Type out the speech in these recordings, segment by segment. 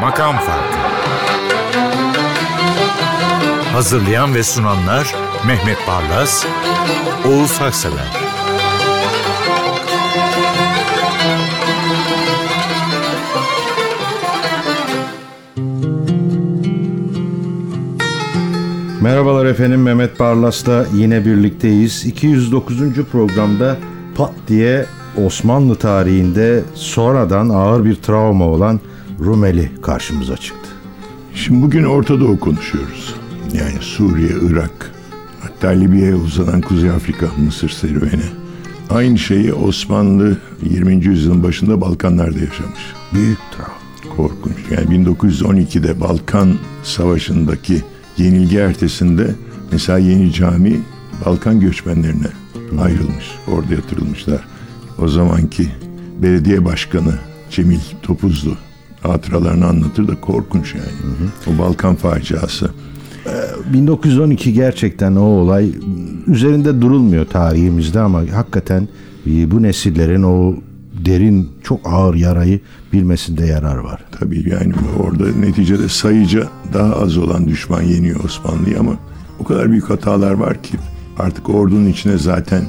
Makam Farkı. Hazırlayan ve sunanlar Mehmet Barlas, Oğuz Haksever Merhabalar efendim Mehmet Barlas'ta yine birlikteyiz. 209. programda pat diye Osmanlı tarihinde sonradan ağır bir travma olan Rumeli karşımıza çıktı. Şimdi bugün Orta Doğu konuşuyoruz. Yani Suriye, Irak, hatta Libya'ya uzanan Kuzey Afrika, Mısır serüveni. Aynı şeyi Osmanlı 20. yüzyılın başında Balkanlarda yaşamış. Büyük travma. Korkunç. Yani 1912'de Balkan Savaşı'ndaki yenilgi ertesinde mesela yeni cami Balkan göçmenlerine ayrılmış. Orada yatırılmışlar. O zamanki belediye başkanı Cemil Topuzlu hatıralarını anlatır da korkunç yani. O Balkan faciası. 1912 gerçekten o olay üzerinde durulmuyor tarihimizde ama hakikaten e, bu nesillerin o derin çok ağır yarayı bilmesinde yarar var. Tabii yani orada neticede sayıca daha az olan düşman yeniyor Osmanlı'yı ama o kadar büyük hatalar var ki artık ordunun içine zaten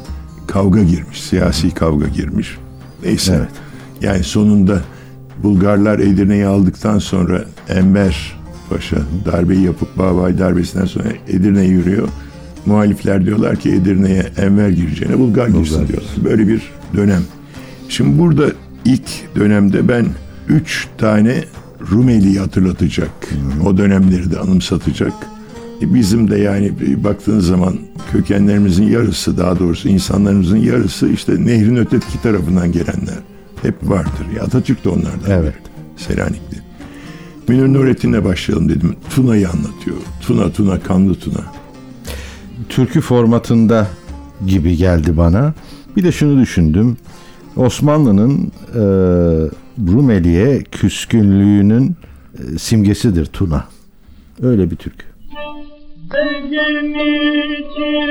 kavga girmiş, siyasi kavga girmiş. Neyse. Evet. Yani sonunda Bulgarlar Edirne'yi aldıktan sonra Enver Paşa darbeyi yapıp Babay darbesinden sonra Edirne yürüyor. Muhalifler diyorlar ki Edirne'ye Enver gireceğine Bulgar girsin diyorlar. Böyle bir dönem. Şimdi burada ilk dönemde ben üç tane Rumeli'yi hatırlatacak. O dönemleri de anımsatacak. E, Bizim de yani baktığınız zaman kökenlerimizin yarısı daha doğrusu insanlarımızın yarısı işte nehrin öteki tarafından gelenler. Hep vardır. Ya Atatürk de onlardan. Evet. biri. Selanikli. Münir Nurettin'le başlayalım dedim. Tuna'yı anlatıyor. Tuna Tuna kanlı Tuna. türkü formatında gibi geldi bana. Bir de şunu düşündüm. Osmanlı'nın e, Rumeli'ye küskünlüğünün e, simgesidir Tuna. Öyle bir türkü. Gemici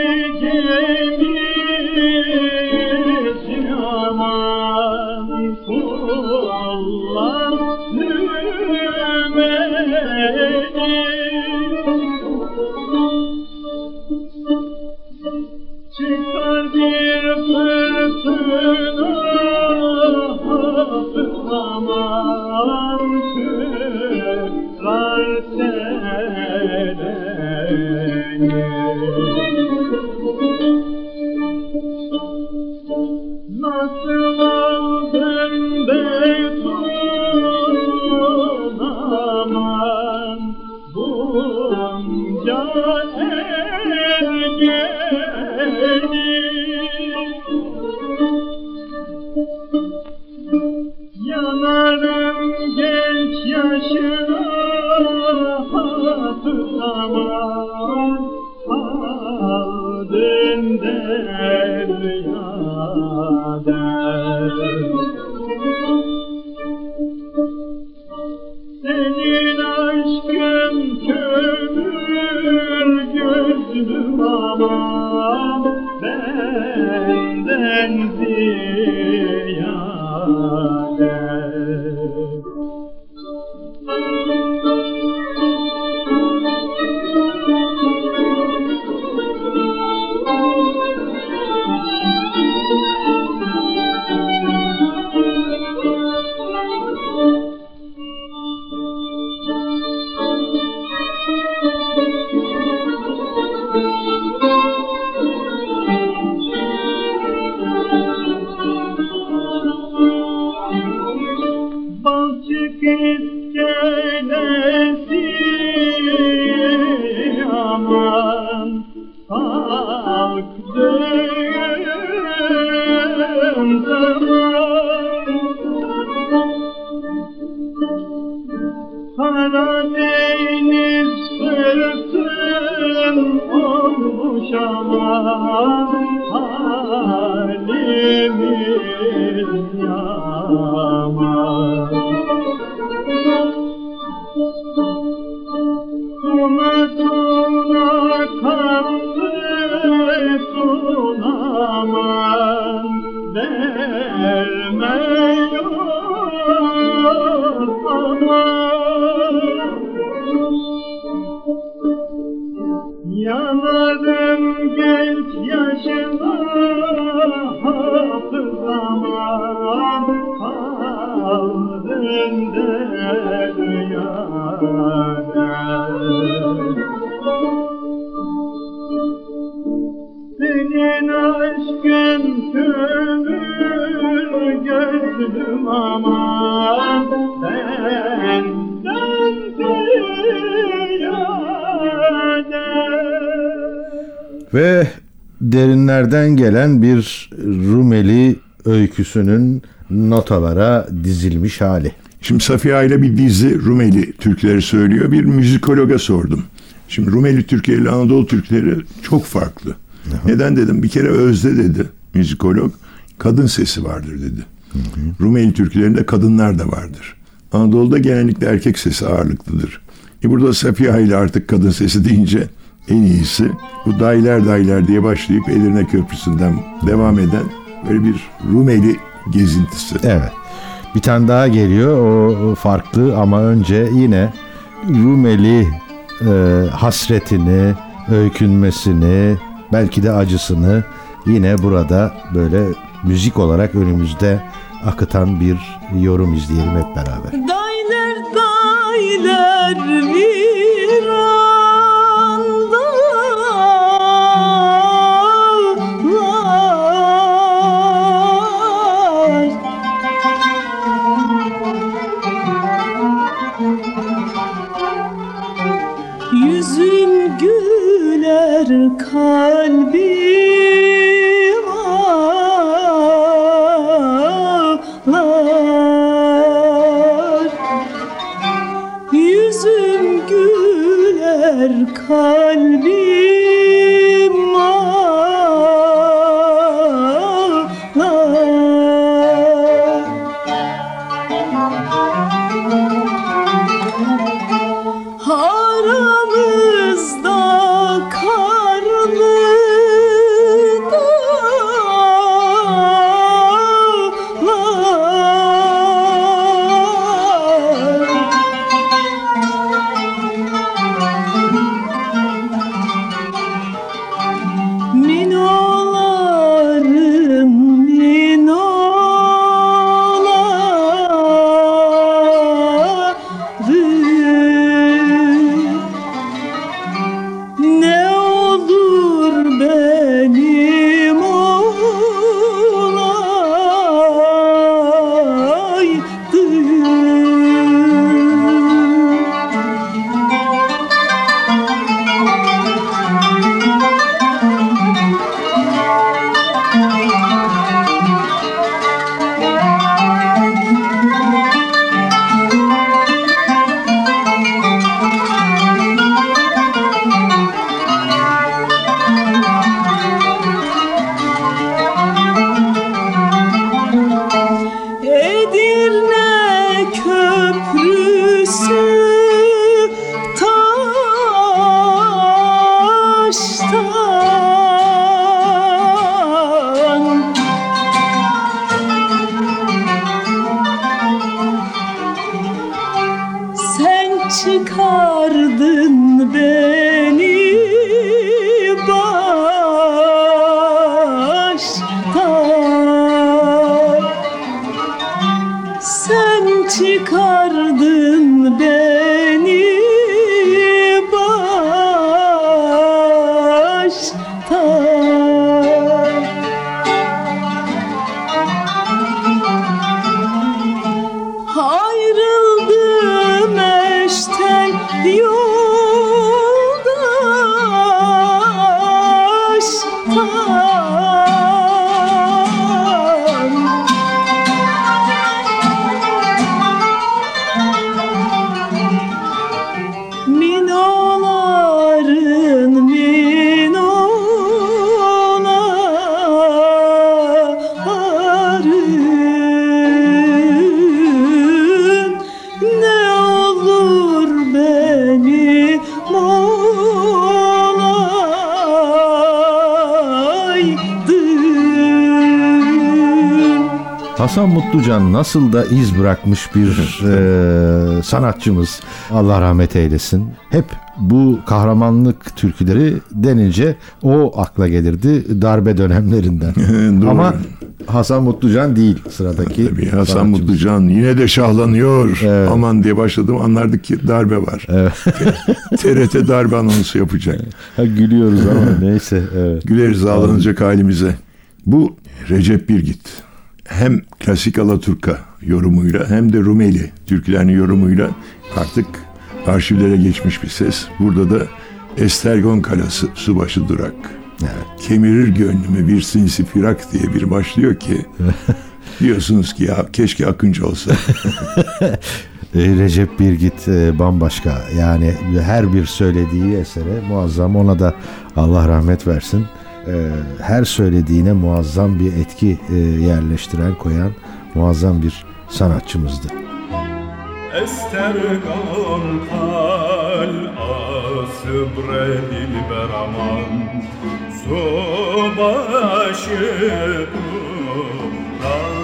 genç Karadeniz fırtın olmuş aman Ve derinlerden gelen bir Rumeli öyküsünün notalara dizilmiş hali. Şimdi Safiye ile bir dizi Rumeli türküleri söylüyor. Bir müzikologa sordum. Şimdi Rumeli türküleri ile Anadolu türküleri çok farklı. Neden dedim? Bir kere özde dedi müzikolog. Kadın sesi vardır dedi. Rumeli türkülerinde kadınlar da vardır. Anadolu'da genellikle erkek sesi ağırlıklıdır. E burada Safiye ile artık kadın sesi deyince en iyisi bu dayılar dayılar diye başlayıp Edirne Köprüsü'nden devam eden böyle bir Rumeli gezintisi. Evet. Bir tane daha geliyor. O farklı ama önce yine Rumeli e, hasretini, öykünmesini, belki de acısını yine burada böyle müzik olarak önümüzde akıtan bir yorum izleyelim hep beraber. Dayler dayler virandalar Hasan Mutlucan nasıl da iz bırakmış bir e, sanatçımız. Allah rahmet eylesin. Hep bu kahramanlık türküleri denince o akla gelirdi darbe dönemlerinden. Ama Hasan Mutlucan değil sıradaki. Tabii Hasan. Mutlucan yine de şahlanıyor. Aman diye başladım anlardık ki darbe var. TRT darbe anonsu yapacak. Ha, gülüyoruz ama neyse. Evet. Güleriz ağlanacak halimize. Bu Recep Birgit hem klasik Alaturka yorumuyla hem de Rumeli türkülerinin yorumuyla artık arşivlere geçmiş bir ses. Burada da Estergon Kalası Subaşı Durak. Kemirir gönlümü bir sinsi firak diye bir başlıyor ki diyorsunuz ki ya keşke Akıncı olsa. E, Recep Birgit e, bambaşka. Yani her bir söylediği esere muazzam. Ona da Allah rahmet versin. E, her söylediğine muazzam bir etki e, yerleştiren, koyan muazzam bir sanatçımızdı. Estergan kalası bre dilber aman Subaşı durak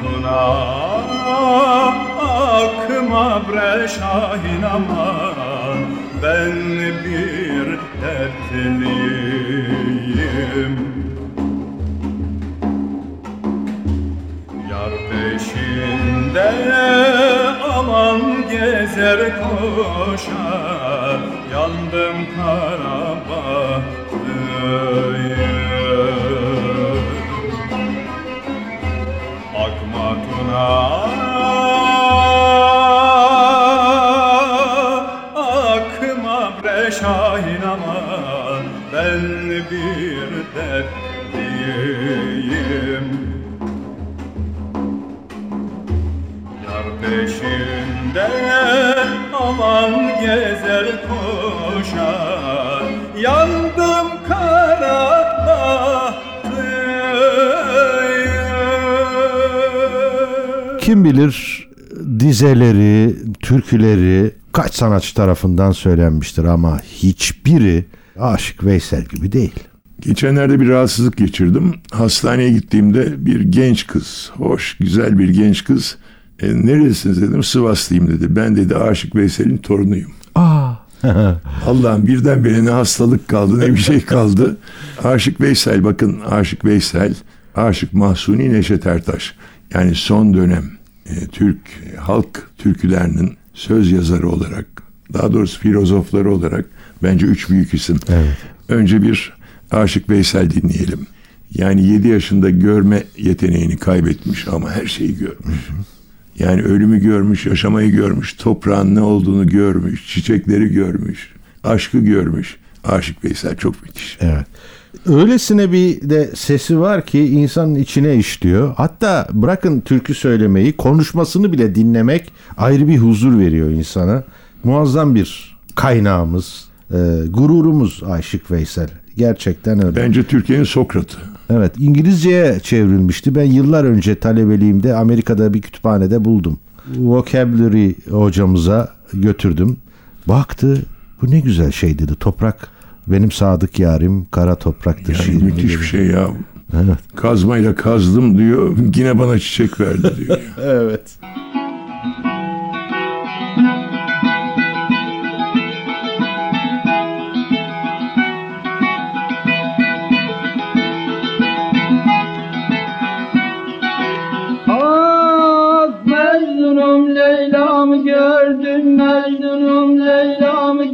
tuna akma bre şahin Ben bir dertliyim Yar peşinde koşar. Yandım kara Kim bilir dizeleri, türküleri kaç sanatçı tarafından söylenmiştir ama hiçbiri Aşık Veysel gibi değil. Geçenlerde bir rahatsızlık geçirdim. Hastaneye gittiğimde bir genç kız, hoş, güzel bir genç kız. E, neresiniz dedim, Sivaslıyım dedi. Ben dedi Aşık Veysel'in torunuyum. Aa. Allah'ım birdenbire ne hastalık kaldı ne bir şey kaldı. Aşık Veysel bakın Aşık Veysel, Aşık Mahsuni Neşet Ertaş. Yani son dönem e, Türk e, halk türkülerinin söz yazarı olarak daha doğrusu filozofları olarak bence üç büyük isim. Evet. Önce bir Aşık Veysel dinleyelim. Yani 7 yaşında görme yeteneğini kaybetmiş ama her şeyi görmüş. Yani ölümü görmüş, yaşamayı görmüş, toprağın ne olduğunu görmüş, çiçekleri görmüş, aşkı görmüş. Aşık Veysel çok müthiş. Evet. Öylesine bir de sesi var ki insanın içine işliyor. Hatta bırakın türkü söylemeyi, konuşmasını bile dinlemek ayrı bir huzur veriyor insana. Muazzam bir kaynağımız, e, gururumuz Aşık Veysel. Gerçekten öyle. Bence Türkiye'nin Sokrat'ı. Evet, İngilizceye çevrilmişti. Ben yıllar önce talebeliğimde Amerika'da bir kütüphanede buldum. Vocabulary hocamıza götürdüm. Baktı, bu ne güzel şey dedi. Toprak benim sadık yarim kara topraktır. Yani şiirini müthiş bir şey ya. Evet. Kazmayla kazdım diyor. Yine bana çiçek verdi diyor. evet. Ah, gördüm Mecnun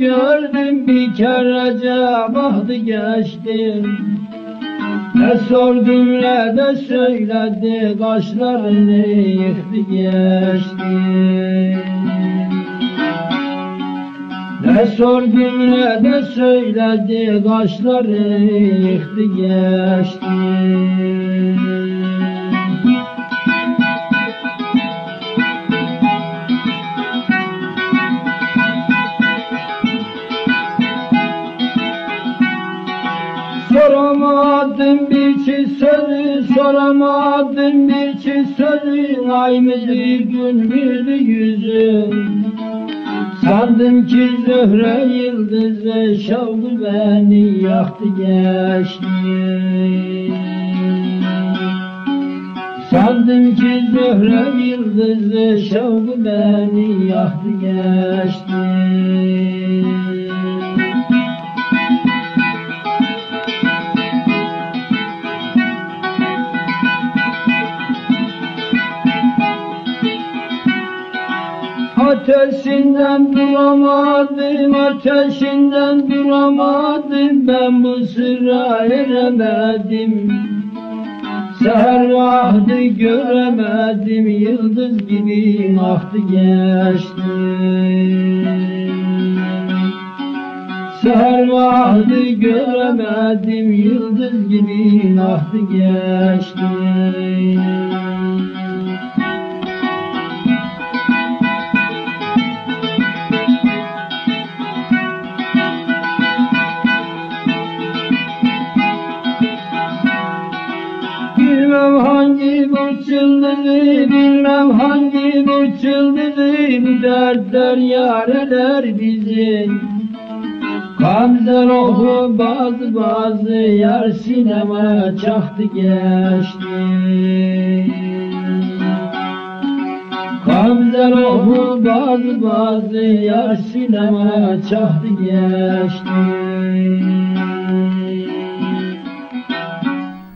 gördüm bir kerece bahtı geçtim Ne sordum ne de söyledi kaşlarını yıktı geçti. Ne sordum ne de söyledi kaşları yıktı geçti. Soramadım bir çift sözü, soramadım bir çift sözü Ay mıydı gün müydü yüzü. Sandım ki zöhre yıldızı şavdu beni yaktı geçti. Sandım ki zöhre yıldızı şavdu beni yaktı geçti Ateşinden duramadım, ateşinden duramadım. Ben bu sıra eremedim. Seher vakti göremedim. Yıldız gibi aktı geçti. Seher vakti göremedim. Yıldız gibi aktı geçti çıldızı, bilmem hangi bu çıldızı Bu dertler yareler bizi. Gamzel oku bazı bazı yar sinema çaktı geçti. Gamzel oku bazı bazı yar sinema çaktı geçti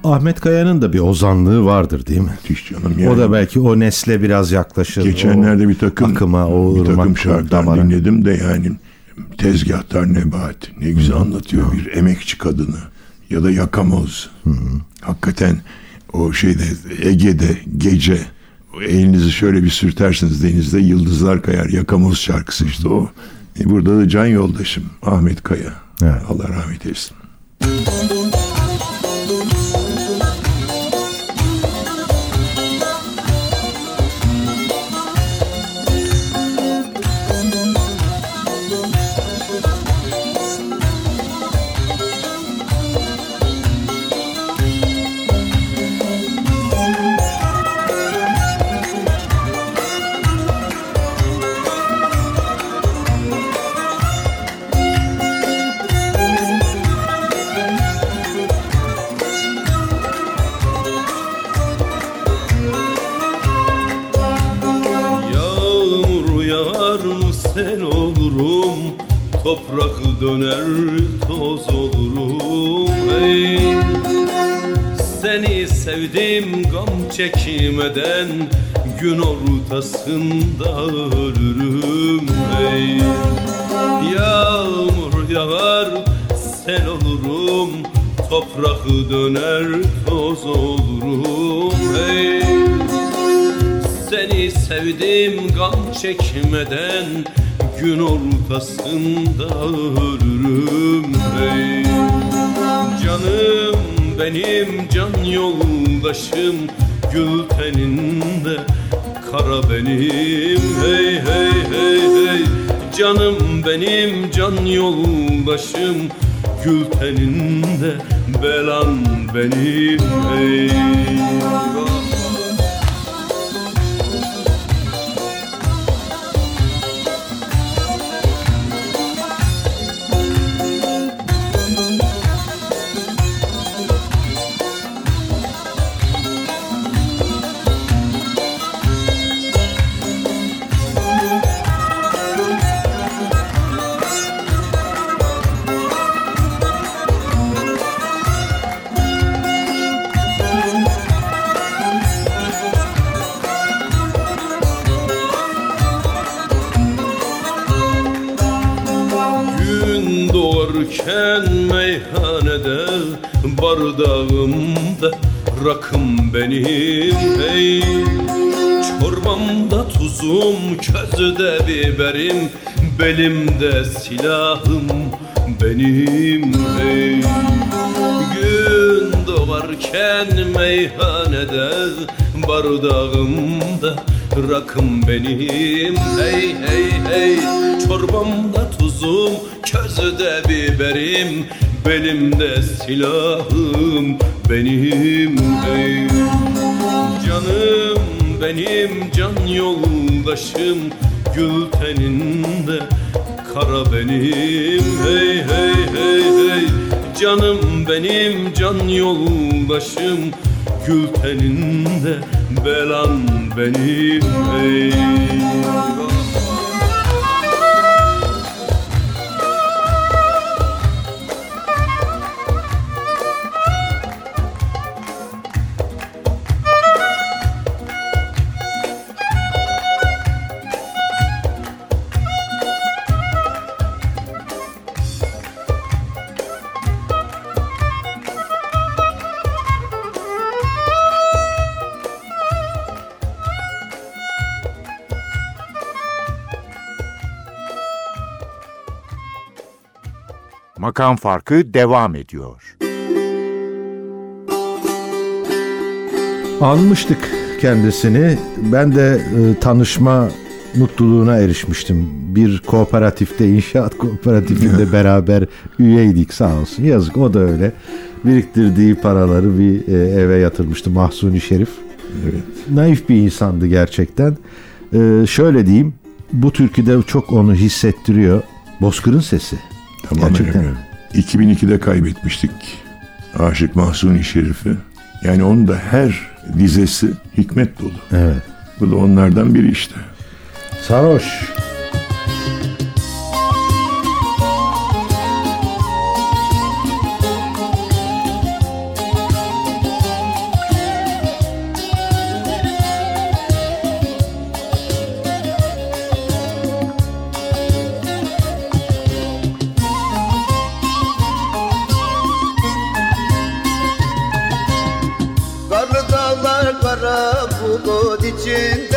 Ahmet Kaya'nın da bir ozanlığı vardır değil mi? Müthiş canım yani. O da belki o nesle biraz yaklaşır. Geçenlerde bir takım akıma, o bir takım şarkılar dinledim de yani tezgahtar Nebahat ne güzel anlatıyor bir emekçi kadını ya da yakamoz. Hakikaten o şeyde Ege'de gece elinizi şöyle bir sürtersiniz denizde yıldızlar kayar yakamoz şarkısı işte o. E burada da can yoldaşım Ahmet Kaya. Evet. Allah rahmet eylesin. Çekmeden Gün ortasında ölürüm ey Yağmur yağar sel olurum Toprak döner toz olurum ey seni sevdim gam çekmeden Gün ortasında ölürüm hey Canım benim can yoldaşım Gül teninde kara benim. Hey hey hey hey Canım benim can yoldaşım. Gül teninde belan benim. Hey Çorbamda tuzum, közde biberim. Belimde silahım benim hey Gün doğarken meyhanede Bardağımda rakım benim. Hey hey hey Çorbamda tuzum, közde biberim. Belimde silahım benim hey Canım benim can yoldaşım Gül teninde kara benim. Hey hey hey hey Canım benim can yoldaşım Gül teninde belan benim. Hey Makam Farkı devam ediyor. Anmıştık kendisini. Ben de e, tanışma mutluluğuna erişmiştim. Bir kooperatifte, inşaat kooperatifinde beraber üyeydik sağ olsun. Yazık o da öyle. Biriktirdiği paraları bir e, eve yatırmıştı Mahsuni Şerif. Naif bir insandı gerçekten. E, şöyle diyeyim, bu türküde çok onu hissettiriyor. Bozkır'ın sesi. Tamamen Gerçekten. öyle. 2002'de kaybetmiştik Aşık Mahsuni Şerif'i. Yani onun da her dizesi hikmet dolu. Evet. Bu da onlardan biri işte. Sarhoş. kitchen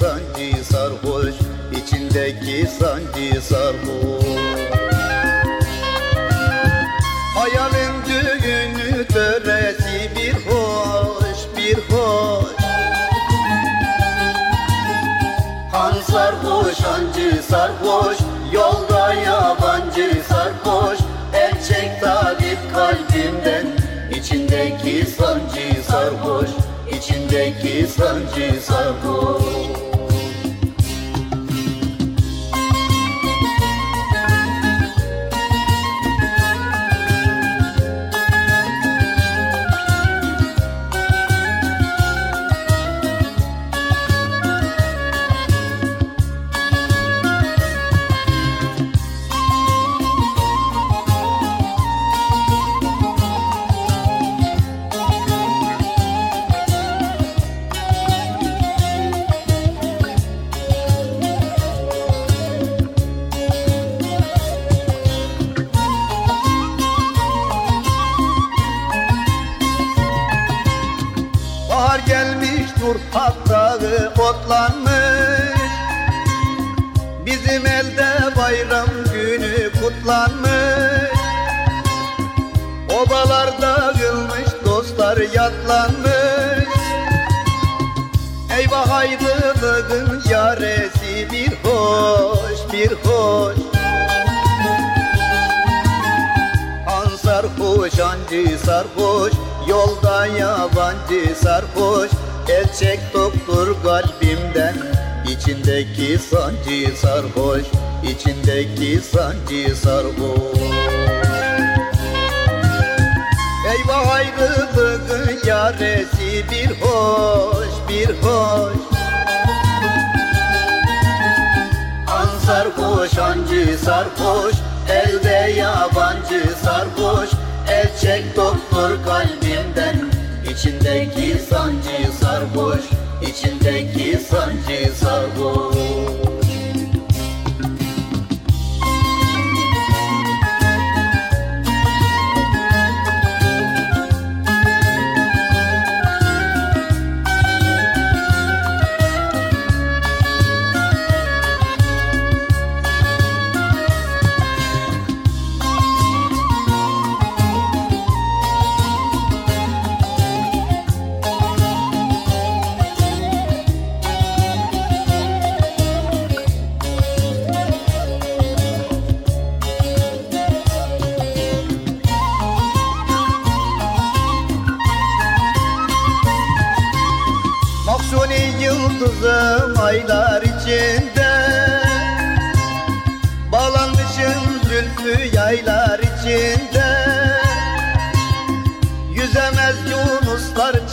sancı sarhoş içindeki sancı sarhoş. Hayalin düğünü töresi bir hoş bir hoş. Han sarhoş, hancı sarhoş Yolda yabancı sarhoş. El çek tabip kalbimden İçindeki sancı sarhoş içindeki sancı sarhoş ayrılığın yaresi bir hoş bir hoş. An sarhoş, ancı sarhoş Yolda yabancı sarhoş. El çek doktor kalbimden İçindeki sancı sarhoş içindeki sancı sarhoş. Gibi ayrılığın yaresi bir hoş bir hoş sarhoş ancı sarhoş Elde yabancı sarhoş. El çek doktor kalbimden İçindeki sancı sarhoş İçindeki sancı sarhoş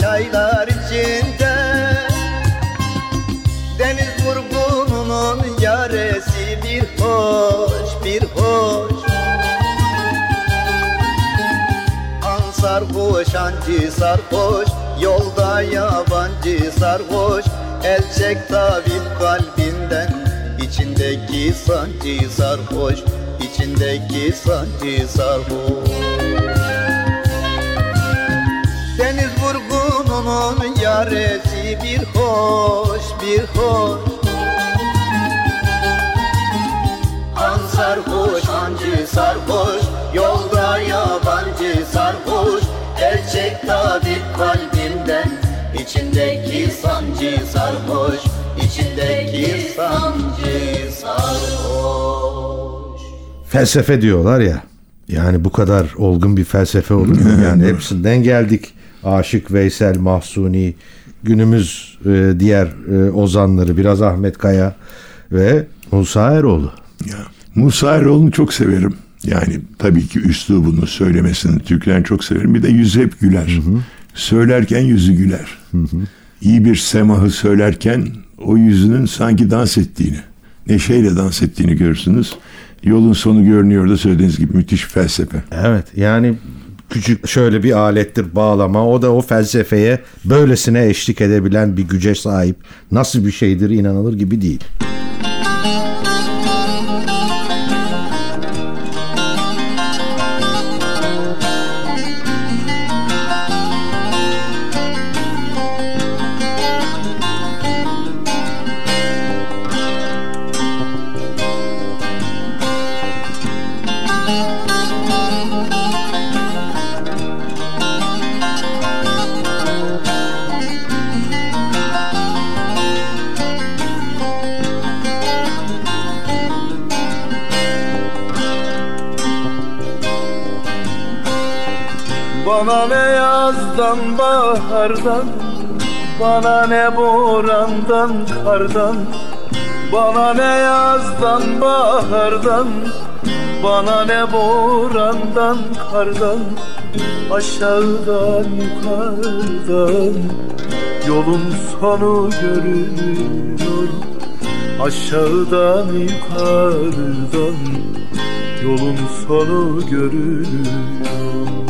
çaylar içinde. Deniz vurgununun yaresi bir hoş bir hoş. Sarhoş ancı sarhoş Yolda yabancı sarhoş. El çek tabip kalbinden içindeki sancı sarhoş. İçindeki sancı sarhoş vurgununun yaresi bir hoş bir hoş An sarhoş ancı sarhoş Yolda yabancı sarhoş El çek tabip kalbimden içindeki sancı sarhoş içindeki sancı sarhoş Felsefe diyorlar ya. Yani bu kadar olgun bir felsefe olur mu? Yani hepsinden geldik. Aşık Veysel, Mahsuni, günümüz e, diğer e, ozanları biraz Ahmet Kaya ve Musa Eroğlu. Ya, Musa Eroğlu'nu çok severim. Yani tabii ki üslubunu söylemesini Türkler çok severim. Bir de yüzü hep güler. Söylerken yüzü güler. İyi bir semahı söylerken o yüzünün sanki dans ettiğini, neşeyle dans ettiğini görürsünüz. Yolun sonu görünüyor da söylediğiniz gibi müthiş felsefe. Evet yani küçük şöyle bir alettir bağlama. O da o felsefeye böylesine eşlik edebilen bir güce sahip. Nasıl bir şeydir inanılır gibi değil. Bana ne yazdan bahardan? Bana ne borandan kardan? Bana ne yazdan bahardan? Bana ne borandan kardan? Aşağıdan yukarıdan Yolun sonu görünüyor. Aşağıdan yukarıdan Yolun sonu görünüyor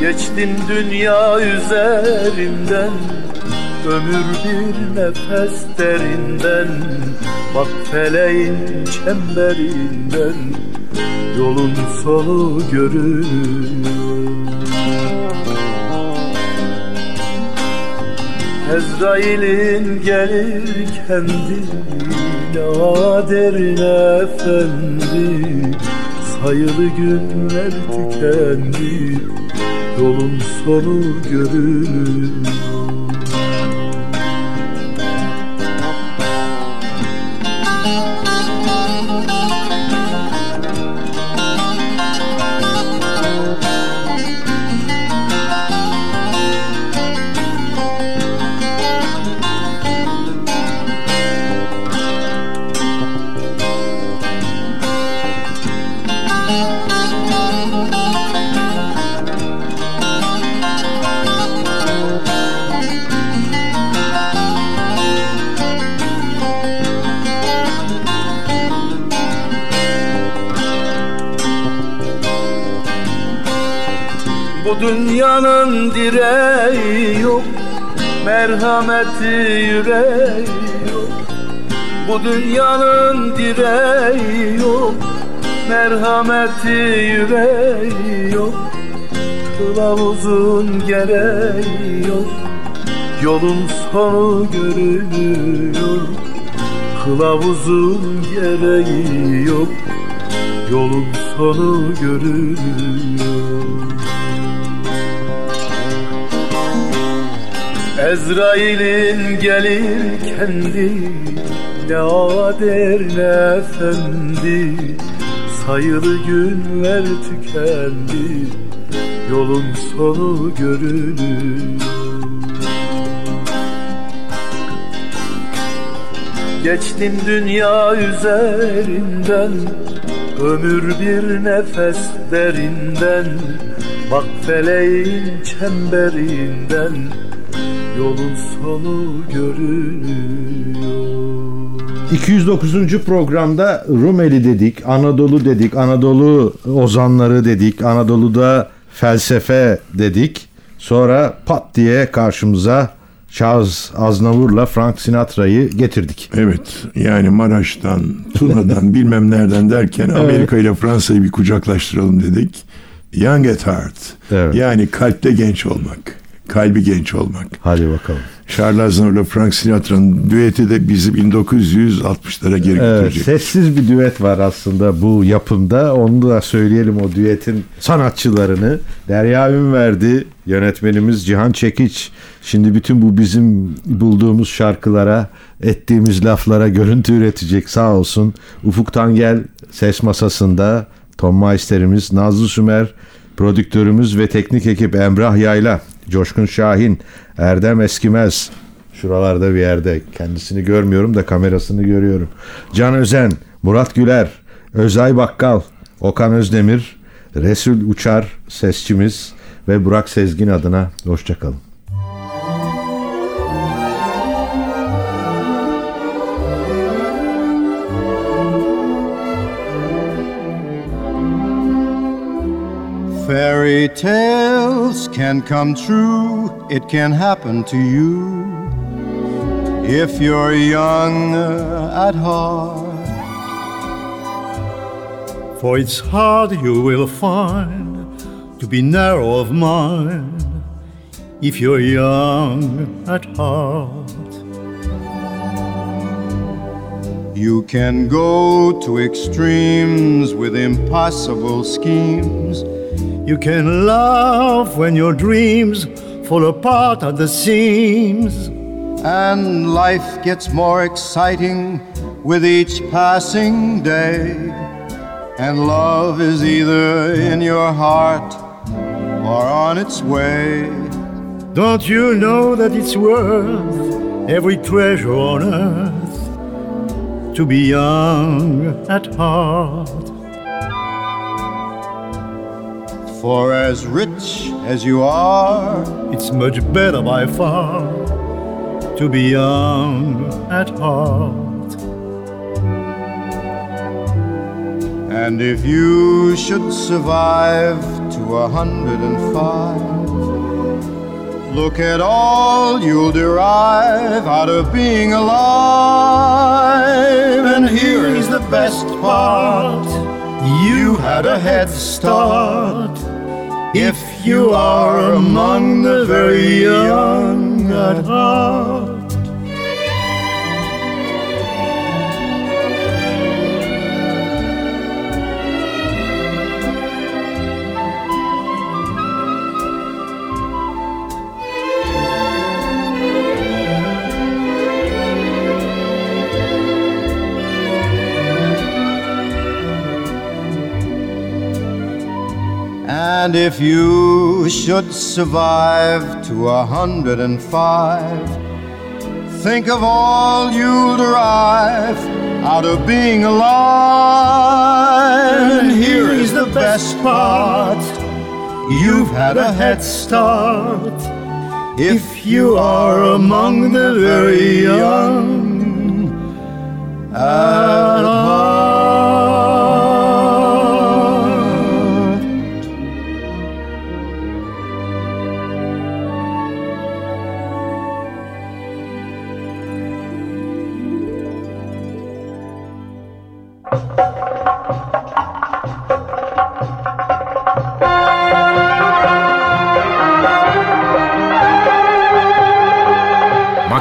Geçtin dünya üzerinden Ömür bir nefes derinden Bak feleğin çemberinden Yolun sonu görünüyor. Ezrail'in gelir kendi Naderin efendi Sayılı günler tükendi Yolun sonu görünüyor Bu dünyanın direği yok Merhameti yüreği yok. Bu dünyanın direği yok Merhameti yüreği yok. Kılavuzun gereği yok Yolun sonu görünüyor. Kılavuzun gereği yok Yolun sonu görünüyor Ezrail'in gelir kendi Ne ader ne efendi. Sayılı günler tükendi Yolun sonu görünüyor Geçtim dünya üzerinden Ömür bir nefes derinden Bak feleğin çemberinden Yolun sonu görünüyor 209. programda Rumeli dedik, Anadolu dedik, Anadolu ozanları dedik, Anadolu'da felsefe dedik. Sonra pat diye karşımıza Charles Aznavur'la Frank Sinatra'yı getirdik. Evet yani Maraş'tan, Tuna'dan bilmem nereden derken Amerika ile Fransa'yı bir kucaklaştıralım dedik. Young at heart. Evet. Yani kalpte genç olmak. Kalbi genç olmak. Hadi bakalım. Charles Aznavour'la Frank Sinatra'nın düeti de bizi 1960'lara geri Evet, götürecek. sessiz bir düet var aslında bu yapımda. Onu da söyleyelim o düetin sanatçılarını. Derya Ünverdi, yönetmenimiz Cihan Çekiç. Şimdi bütün bu bizim bulduğumuz şarkılara, ettiğimiz laflara görüntü üretecek sağ olsun. Ufuk Tangel ses masasında, Tom Meister'imiz, Nazlı Sümer, prodüktörümüz ve teknik ekip Emrah Yayla, Coşkun Şahin, Erdem Eskimez, Şuralarda bir yerde. Kendisini görmüyorum da kamerasını görüyorum. Can Özen, Murat Güler, Özay Bakkal, Okan Özdemir, Resul Uçar sesçimiz ve Burak Sezgin adına hoşçakalın. Fairy tales can come true, it can happen to you if you're young uh, at heart. For it's hard you will find to be narrow of mind if you're young at heart. You can go to extremes with impossible schemes. You can laugh when your dreams fall apart at the seams. And life gets more exciting with each passing day. And love is either in your heart or on its way. Don't you know that it's worth every treasure on earth to be young at heart? For as rich as you are, It's much better by far to be young at heart. and if you should survive to a hundred and five, look at all you'll derive out of being alive. And here is the best part you had a head start. You are among the very young at heart. And if you should survive to a hundred and five, think of all you'll derive out of being alive. And here is the best part you've had a head start. If you are among the very young at heart.